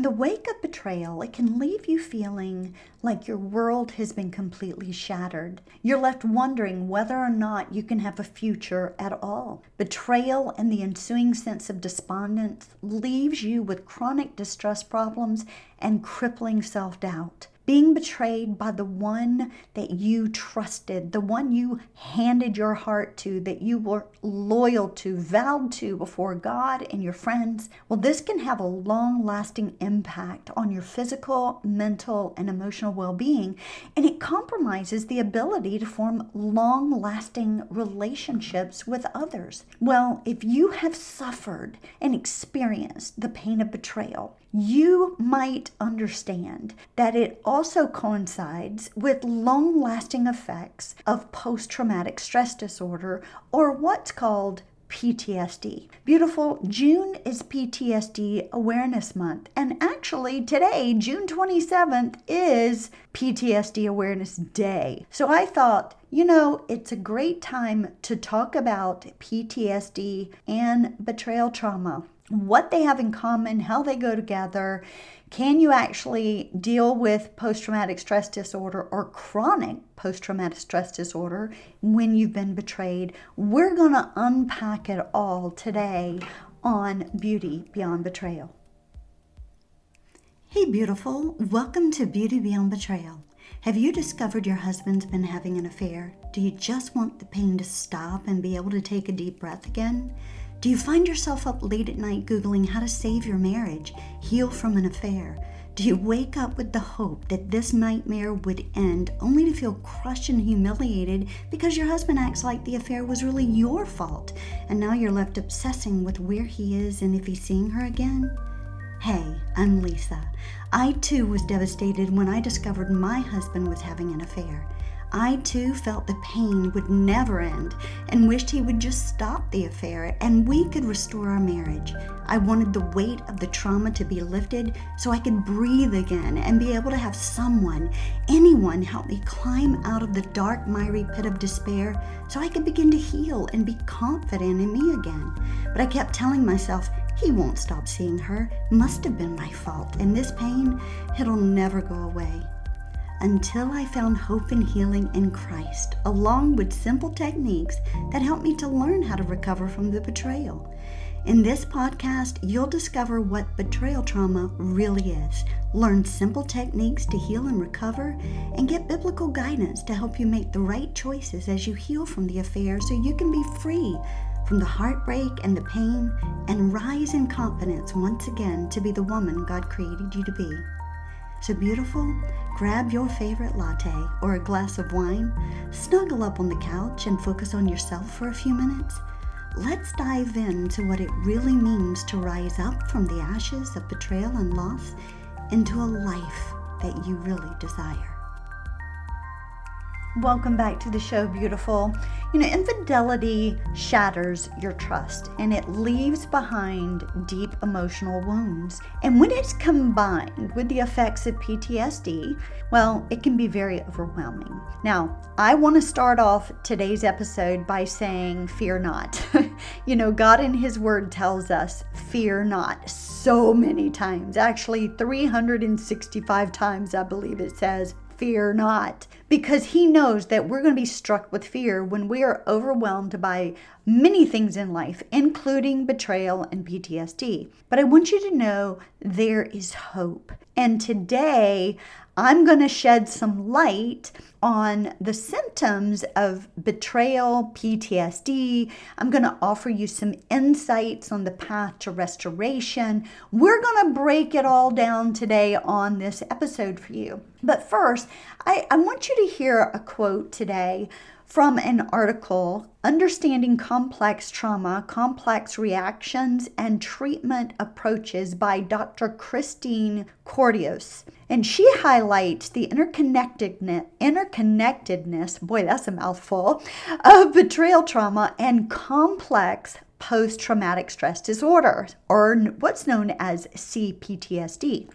In the wake of betrayal, it can leave you feeling like your world has been completely shattered. You're left wondering whether or not you can have a future at all. Betrayal and the ensuing sense of despondence leaves you with chronic distress problems and crippling self doubt being betrayed by the one that you trusted, the one you handed your heart to, that you were loyal to, vowed to before God and your friends, well, this can have a long lasting impact on your physical, mental, and emotional well being, and it compromises the ability to form long lasting relationships with others. Well, if you have suffered and experienced the pain of betrayal, you might understand that it also coincides with long lasting effects of post traumatic stress disorder or what's called PTSD. Beautiful, June is PTSD Awareness Month. And actually, today, June 27th, is PTSD Awareness Day. So I thought, you know, it's a great time to talk about PTSD and betrayal trauma what they have in common, how they go together. Can you actually deal with post traumatic stress disorder or chronic post traumatic stress disorder when you've been betrayed? We're going to unpack it all today on Beauty Beyond Betrayal. Hey, beautiful, welcome to Beauty Beyond Betrayal. Have you discovered your husband's been having an affair? Do you just want the pain to stop and be able to take a deep breath again? Do you find yourself up late at night Googling how to save your marriage, heal from an affair? Do you wake up with the hope that this nightmare would end only to feel crushed and humiliated because your husband acts like the affair was really your fault and now you're left obsessing with where he is and if he's seeing her again? Hey, I'm Lisa. I too was devastated when I discovered my husband was having an affair. I too felt the pain would never end and wished he would just stop the affair and we could restore our marriage. I wanted the weight of the trauma to be lifted so I could breathe again and be able to have someone, anyone, help me climb out of the dark, miry pit of despair so I could begin to heal and be confident in me again. But I kept telling myself, he won't stop seeing her. Must have been my fault. And this pain, it'll never go away until I found hope and healing in Christ, along with simple techniques that helped me to learn how to recover from the betrayal. In this podcast, you'll discover what betrayal trauma really is, learn simple techniques to heal and recover, and get biblical guidance to help you make the right choices as you heal from the affair so you can be free from the heartbreak and the pain and rise in confidence once again to be the woman God created you to be. So, beautiful, grab your favorite latte or a glass of wine, snuggle up on the couch, and focus on yourself for a few minutes. Let's dive into what it really means to rise up from the ashes of betrayal and loss into a life that you really desire. Welcome back to the show, beautiful. You know, infidelity shatters your trust and it leaves behind deep emotional wounds. And when it's combined with the effects of PTSD, well, it can be very overwhelming. Now, I want to start off today's episode by saying, Fear not. you know, God in His Word tells us, Fear not, so many times. Actually, 365 times, I believe it says, fear not. Because he knows that we're going to be struck with fear when we are overwhelmed by many things in life, including betrayal and PTSD. But I want you to know there is hope. And today, I'm going to shed some light on the symptoms of betrayal, PTSD. I'm going to offer you some insights on the path to restoration. We're going to break it all down today on this episode for you. But first, I, I want you to hear a quote today from an article Understanding Complex Trauma, Complex Reactions, and Treatment Approaches by Dr. Christine Courtois. And she highlights the interconnectedness, interconnectedness, boy, that's a mouthful, of betrayal trauma and complex post traumatic stress disorder, or what's known as CPTSD.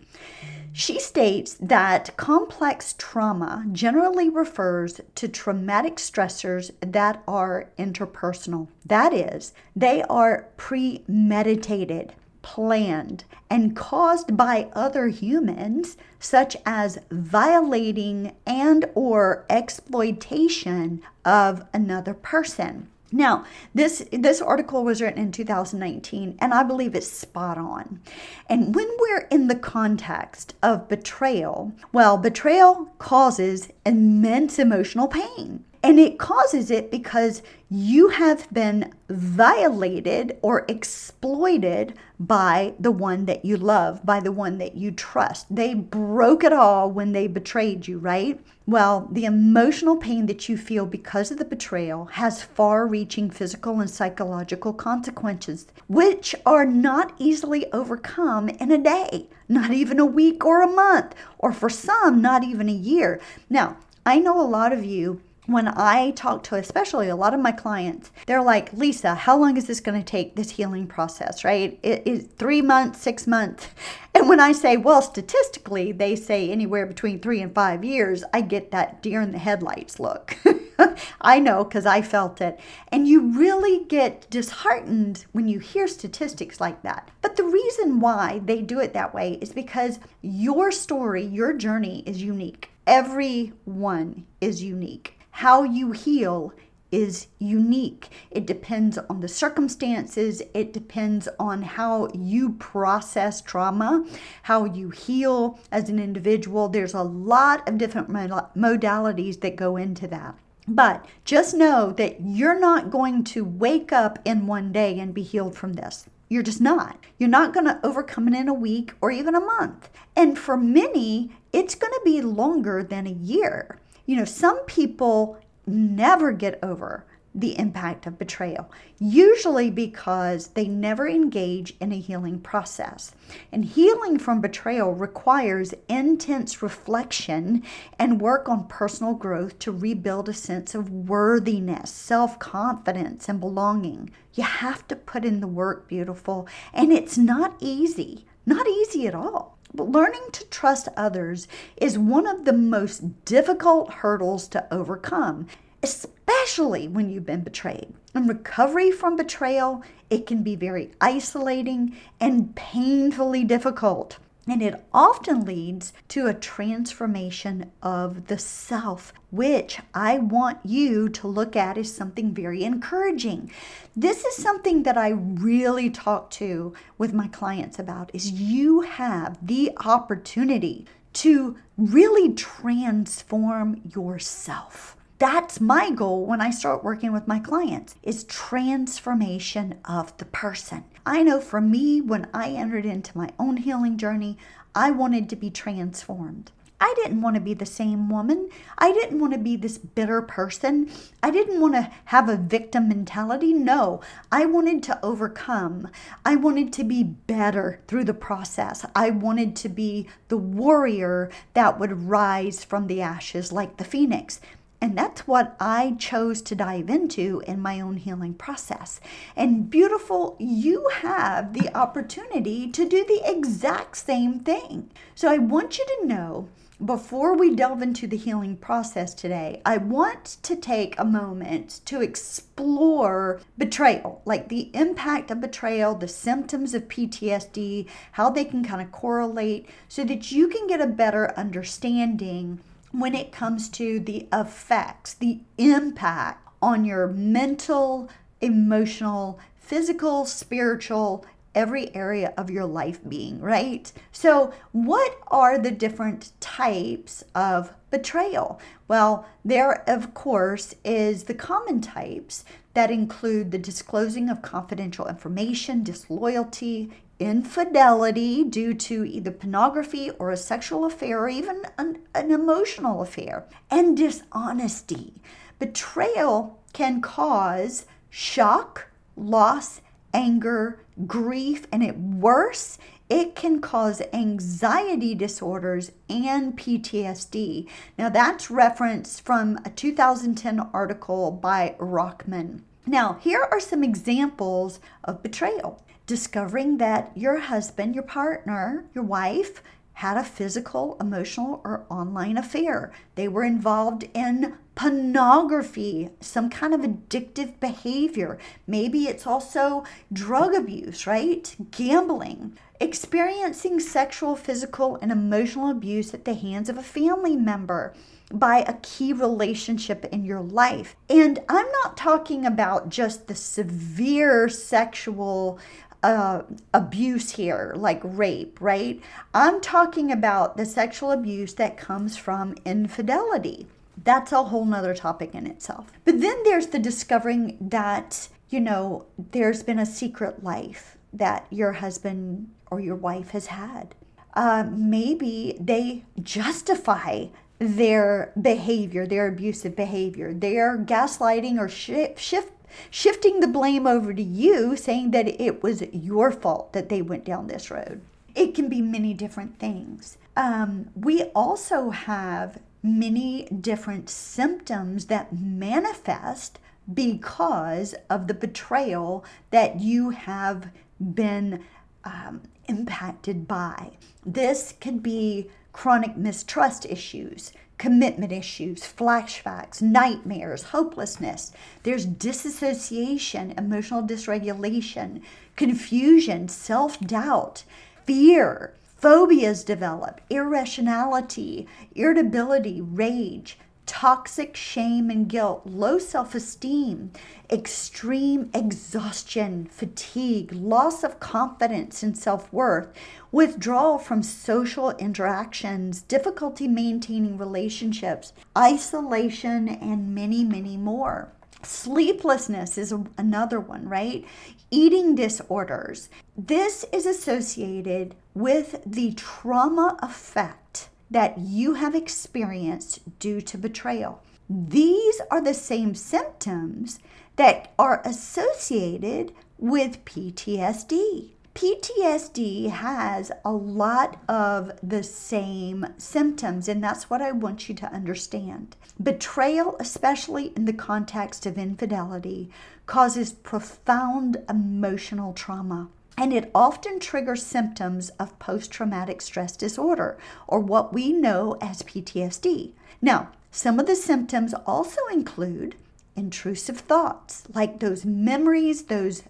She states that complex trauma generally refers to traumatic stressors that are interpersonal. That is, they are premeditated, planned and caused by other humans such as violating and or exploitation of another person now, this this article was written in 2019 and I believe it's spot on. And when we're in the context of betrayal, well, betrayal causes immense emotional pain. And it causes it because you have been violated or exploited by the one that you love, by the one that you trust. They broke it all when they betrayed you, right? Well, the emotional pain that you feel because of the betrayal has far reaching physical and psychological consequences, which are not easily overcome in a day, not even a week or a month, or for some, not even a year. Now, I know a lot of you when I talk to especially a lot of my clients, they're like, Lisa, how long is this going to take this healing process, right? It is three months, six months. And when I say, well, statistically, they say anywhere between three and five years, I get that deer in the headlights look. I know because I felt it. And you really get disheartened when you hear statistics like that. But the reason why they do it that way is because your story, your journey is unique. Everyone is unique how you heal is unique. It depends on the circumstances, it depends on how you process trauma, how you heal as an individual. There's a lot of different modalities that go into that. But just know that you're not going to wake up in one day and be healed from this. You're just not. You're not going to overcome it in a week or even a month. And for many, it's going to be longer than a year. You know, some people never get over the impact of betrayal, usually because they never engage in a healing process. And healing from betrayal requires intense reflection and work on personal growth to rebuild a sense of worthiness, self confidence, and belonging. You have to put in the work, beautiful, and it's not easy, not easy at all. But learning to trust others is one of the most difficult hurdles to overcome, especially when you've been betrayed. In recovery from betrayal, it can be very isolating and painfully difficult. And it often leads to a transformation of the self, which I want you to look at as something very encouraging. This is something that I really talk to with my clients about is you have the opportunity to really transform yourself. That's my goal when I start working with my clients is transformation of the person. I know for me when I entered into my own healing journey, I wanted to be transformed. I didn't want to be the same woman. I didn't want to be this bitter person. I didn't want to have a victim mentality. No, I wanted to overcome. I wanted to be better through the process. I wanted to be the warrior that would rise from the ashes like the phoenix. And that's what I chose to dive into in my own healing process. And beautiful, you have the opportunity to do the exact same thing. So I want you to know before we delve into the healing process today, I want to take a moment to explore betrayal, like the impact of betrayal, the symptoms of PTSD, how they can kind of correlate, so that you can get a better understanding when it comes to the effects, the impact on your mental, emotional, physical, spiritual, every area of your life being, right? So, what are the different types of betrayal? Well, there, of course, is the common types that include the disclosing of confidential information, disloyalty, infidelity due to either pornography or a sexual affair or even an, an, emotional affair, and dishonesty. Betrayal can cause shock, loss, anger, grief, and at worse, it can cause anxiety disorders and PTSD. Now, that's referenced from a 2010 article by Rockman. Now, here are some examples of betrayal discovering that your husband, your partner, your wife, had a physical, emotional, or online affair. They were involved in pornography, some kind of addictive behavior. Maybe it's also drug abuse, right? Gambling. Experiencing sexual, physical, and emotional abuse at the hands of a family member by a key relationship in your life. And I'm not talking about just the severe sexual uh, abuse here, like rape, right? I'm talking about the sexual abuse that comes from infidelity. That's a whole nother topic in itself. But then there's the discovering that, you know, there's been a secret life that your husband or your wife has had. Uh, maybe they justify their behavior, their abusive behavior. They're gaslighting or shift, shift shifting the blame over to you, saying that it was your fault that they went down this road. It can be many different things. Um, we also have many different symptoms that manifest because of the betrayal that you have been um, impacted by. This could be chronic mistrust issues, commitment issues, flashbacks, nightmares, hopelessness. There's disassociation, emotional dysregulation, confusion, self doubt, fear. Phobias develop, irrationality, irritability, rage, toxic shame and guilt, low self esteem, extreme exhaustion, fatigue, loss of confidence and self worth, withdrawal from social interactions, difficulty maintaining relationships, isolation, and many, many more. Sleeplessness is another one, right? Eating disorders. This is associated with the trauma effect that you have experienced due to betrayal. These are the same symptoms that are associated with PTSD. PTSD has a lot of the same symptoms, and that's what I want you to understand. Betrayal, especially in the context of infidelity, causes profound emotional trauma and it often triggers symptoms of post traumatic stress disorder, or what we know as PTSD. Now, some of the symptoms also include intrusive thoughts, like those memories, those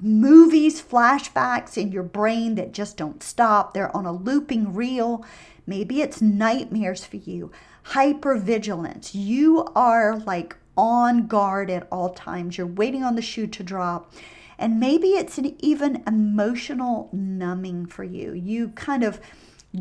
movies, flashbacks in your brain that just don't stop. They're on a looping reel. Maybe it's nightmares for you, hypervigilance. You are like on guard at all times. You're waiting on the shoe to drop and maybe it's an even emotional numbing for you. You kind of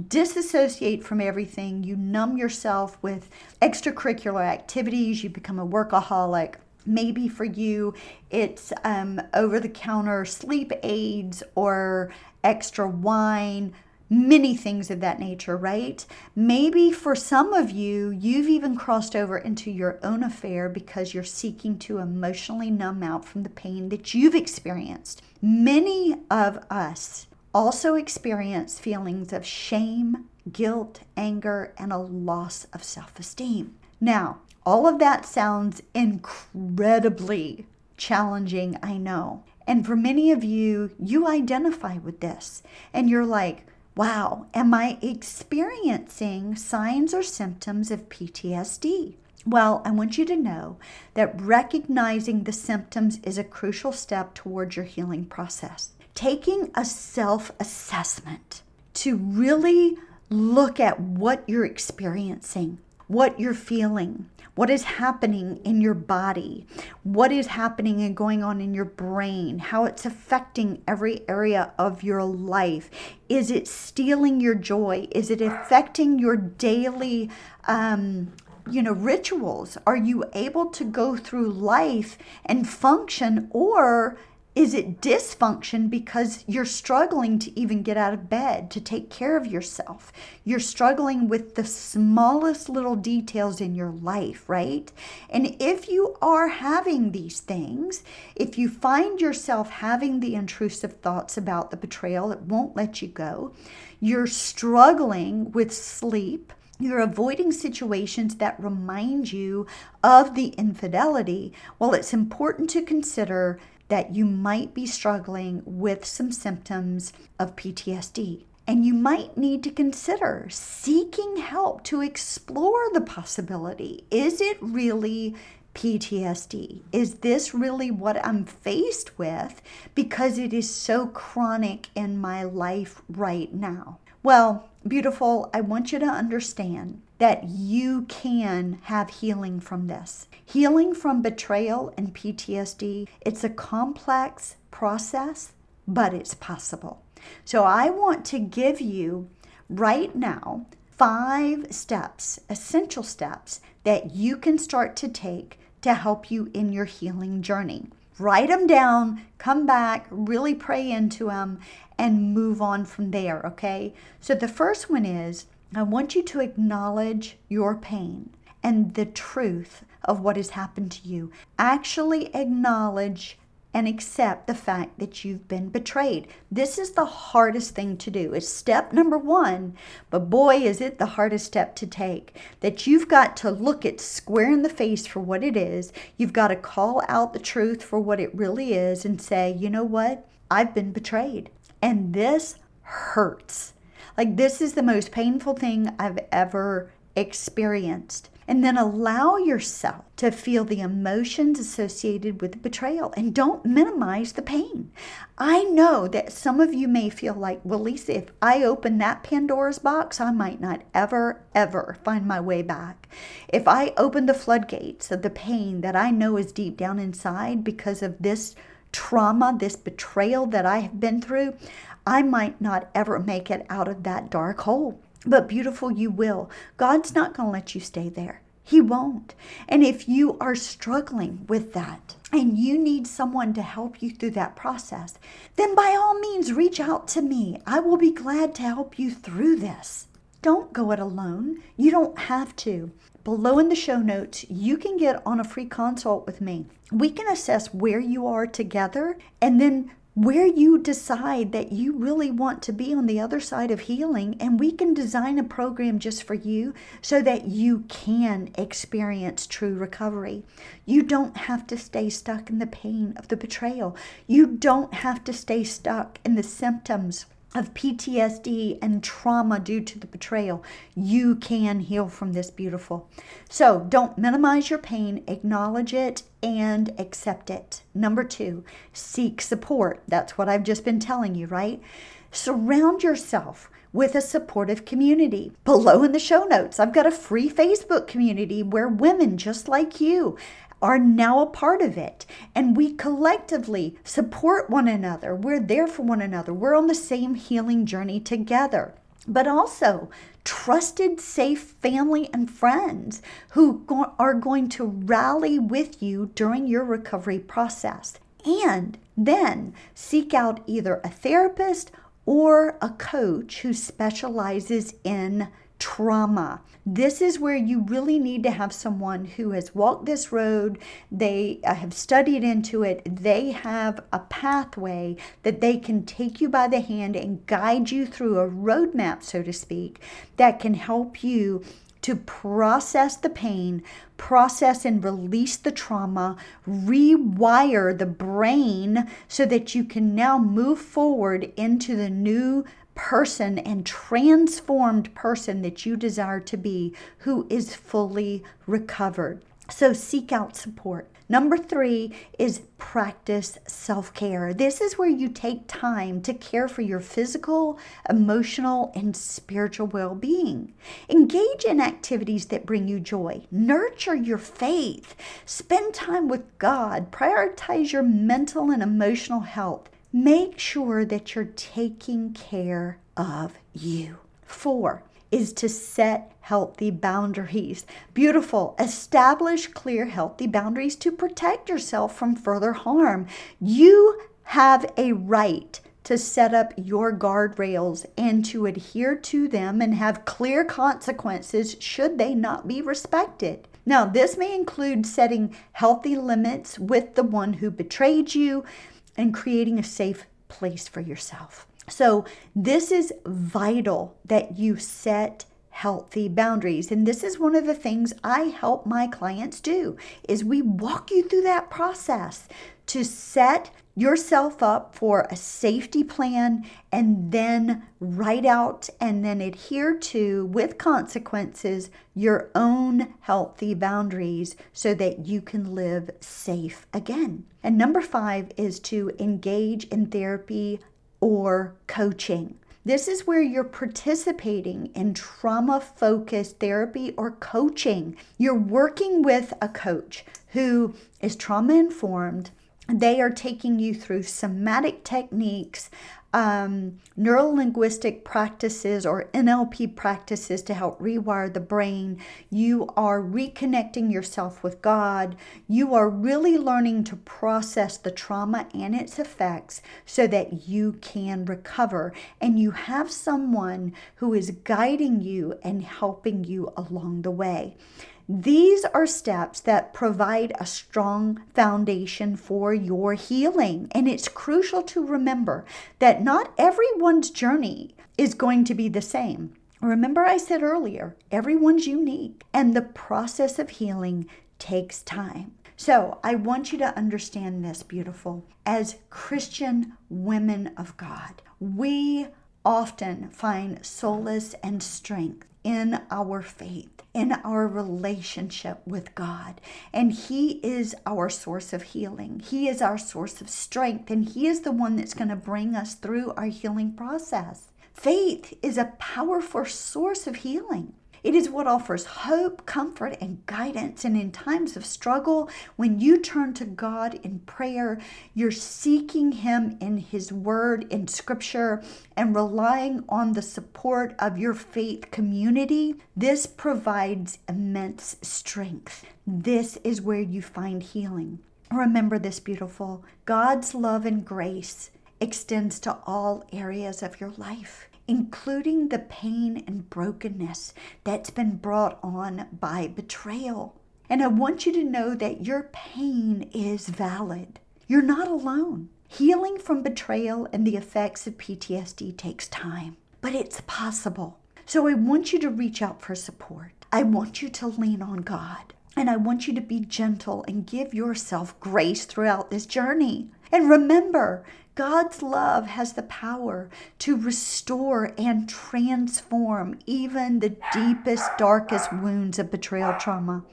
disassociate from everything, you numb yourself with extracurricular activities, you become a workaholic. Maybe for you, it's um, over the counter sleep aids or extra wine many things of that nature, right? Maybe for some of you, you've even crossed over into your own affair because you're seeking to emotionally numb out from the pain that you've experienced. Many of us also experience feelings of shame, guilt, anger, and a loss of self esteem. Now, all of that sounds incredibly challenging, I know. And for many of you, you identify with this and you're like, Wow, am I experiencing signs or symptoms of PTSD? Well, I want you to know that recognizing the symptoms is a crucial step towards your healing process. Taking a self assessment to really look at what you're experiencing, what you're feeling, what is happening in your body, what is happening and going on in your brain, how it's affecting every area of your life. Is it stealing your joy? Is it affecting your daily um, you know rituals are you able to go through life and function or is it dysfunction because you're struggling to even get out of bed to take care of yourself? You're struggling with the smallest little details in your life, right? And if you are having these things, if you find yourself having the intrusive thoughts about the betrayal that won't let you go, you're struggling with sleep, you're avoiding situations that remind you of the infidelity, well, it's important to consider that you might be struggling with some symptoms of PTSD. And you might need to consider seeking help to explore the possibility. Is it really PTSD? Is this really what I'm faced with because it is so chronic in my life right now? Well, beautiful, I want you to understand that you can have healing from this. Healing from betrayal and PTSD, it's a complex process, but it's possible. So I want to give you right now five steps, essential steps that you can start to take to help you in your healing journey. Write them down, come back, really pray into them, and move on from there, okay? So the first one is I want you to acknowledge your pain and the truth of what has happened to you. Actually acknowledge and accept the fact that you've been betrayed. This is the hardest thing to do. It's step number one, but boy, is it the hardest step to take. That you've got to look it square in the face for what it is. You've got to call out the truth for what it really is and say, you know what? I've been betrayed. And this hurts. Like, this is the most painful thing I've ever experienced and then allow yourself to feel the emotions associated with the betrayal and don't minimize the pain. I know that some of you may feel like, well, Lisa, if I open that Pandora's box, I might not ever, ever find my way back. If I open the floodgates of the pain that I know is deep down inside because of this trauma, this betrayal that I have been through, I might not ever make it out of that dark hole. But beautiful, you will. God's not going to let you stay there. He won't. And if you are struggling with that and you need someone to help you through that process, then by all means reach out to me. I will be glad to help you through this. Don't go it alone. You don't have to. Below in the show notes, you can get on a free consult with me. We can assess where you are together and then where you decide that you really want to be on the other side of healing, and we can design a program just for you so that you can experience true recovery. You don't have to stay stuck in the pain of the betrayal, you don't have to stay stuck in the symptoms of PTSD and trauma due to the betrayal, you can heal from this beautiful. So don't minimize your pain, acknowledge it, and accept it. Number two, seek support. That's what I've just been telling you, right? Surround yourself with a supportive community. Below in the show notes, I've got a free Facebook community where women just like you are now a part of it. And we collectively support one another. We're there for one another. We're on the same healing journey together. But also, trusted, safe family and friends who go- are going to rally with you during your recovery process. And then seek out either a therapist or a coach who specializes in trauma. This is where you really need to have someone who has walked this road, they uh, have studied into it, they have a pathway that they can take you by the hand and guide you through a roadmap, so to speak, that can help you to process the pain, process and release the trauma, rewire the brain so that you can now move forward into the new person and transformed person that you desire to be who is fully recovered. So seek out support. Number three is practice self care. This is where you take time to care for your physical, emotional, and spiritual well being. Engage in activities that bring you joy. Nurture your faith. Spend time with God. Prioritize your mental and emotional health make sure that you're taking care of you. Four is to set healthy boundaries. Beautiful. Establish clear, healthy boundaries to protect yourself from further harm. You have a right to set up your guardrails and to adhere to them and have clear consequences should they not be respected. Now, this may include setting healthy limits with the one who betrayed you, and creating a safe place for yourself. So, this is vital that you set healthy boundaries and this is one of the things I help my clients do is we walk you through that process to set yourself up for a safety plan and then write out and then adhere to with consequences your own healthy boundaries so that you can live safe again. And number 5 is to engage in therapy or coaching. This is where you're participating in trauma focused therapy or coaching. You're working with a coach who is trauma informed. They are taking you through somatic techniques um, linguistic practices or NLP practices to help rewire the brain. You are reconnecting yourself with God. You are really learning to process the trauma and its effects so that you can recover. And you have someone who is guiding you and helping you along the way. These are steps that provide a strong foundation for your healing. And it's crucial to remember that not everyone's journey is going to be the same. Remember, I said earlier, everyone's unique, and the process of healing takes time. So, I want you to understand this, beautiful. As Christian women of God, we often find solace and strength in our faith, in our relationship with God. And He is our source of healing. He is our source of strength, and He is the one that's going to bring us through our healing process. Faith is a powerful source of healing. It is what offers hope, comfort, and guidance. And in times of struggle, when you turn to God in prayer, you're seeking Him in His Word, in Scripture, and relying on the support of your faith community. This provides immense strength. This is where you find healing. Remember this, beautiful God's love and grace extends to all areas of your life including the pain and brokenness that's been brought on by betrayal. And I want you to know that your pain is valid. You're not alone. Healing from betrayal and the effects of PTSD takes time, but it's possible. So I want you to reach out for support. I want you to lean on God. And I want you to be gentle and give yourself grace throughout this journey. And remember, God's love has the power to restore and transform even the deepest, darkest wounds of betrayal trauma.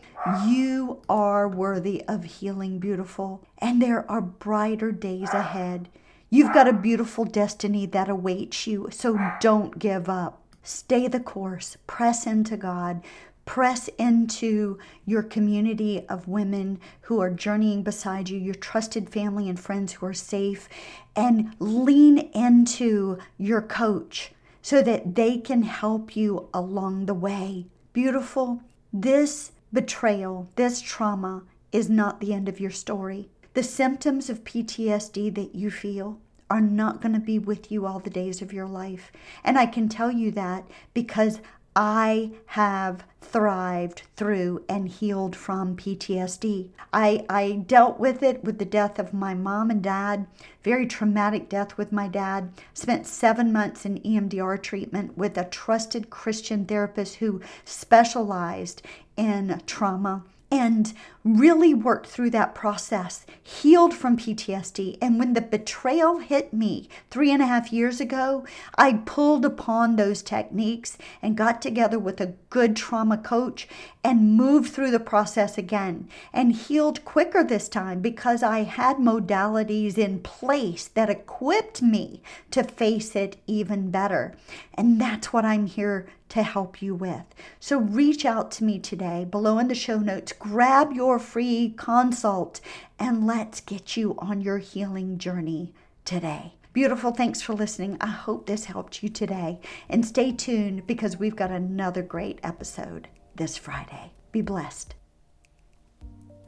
You are worthy of healing, beautiful, and there are brighter days ahead. You've got a beautiful destiny that awaits you, so don't give up. Stay the course, press into God, press into your community of women who are journeying beside you, your trusted family and friends who are safe, and lean into your coach so that they can help you along the way. Beautiful. This betrayal, this trauma is not the end of your story. The symptoms of PTSD that you feel are not going to be with you all the days of your life. And I can tell you that because I have thrived through and healed from PTSD. I, I dealt with it with the death of my mom and dad, very traumatic death with my dad. Spent seven months in EMDR treatment with a trusted Christian therapist who specialized in trauma and really worked through that process, healed from PTSD. And when the betrayal hit me three and a half years ago, I pulled upon those techniques and got together with a good trauma coach and moved through the process again and healed quicker this time because I had modalities in place that equipped me to face it even better. And that's what I'm here to help you with. So reach out to me today below in the show notes. Grab free consult and let's get you on your healing journey today. Beautiful. Thanks for listening. I hope this helped you today. And stay tuned because we've got another great episode this Friday. Be blessed.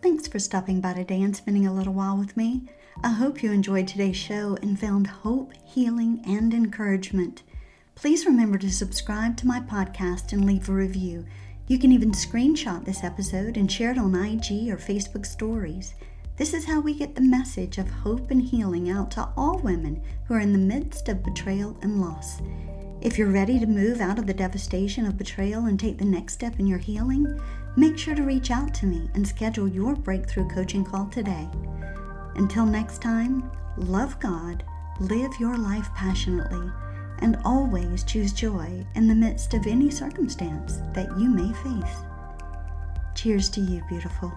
Thanks for stopping by today and spending a little while with me. I hope you enjoyed today's show and found hope, healing, and encouragement. Please remember to subscribe to my podcast and leave a review. You can even screenshot this episode and share it on IG or Facebook stories. This is how we get the message of hope and healing out to all women who are in the midst of betrayal and loss. If you're ready to move out of the devastation of betrayal and take the next step in your healing, make sure to reach out to me and schedule your breakthrough coaching call today. Until next time, love God, live your life passionately, and always choose joy in the midst of any circumstance that you may face. Cheers to you, beautiful.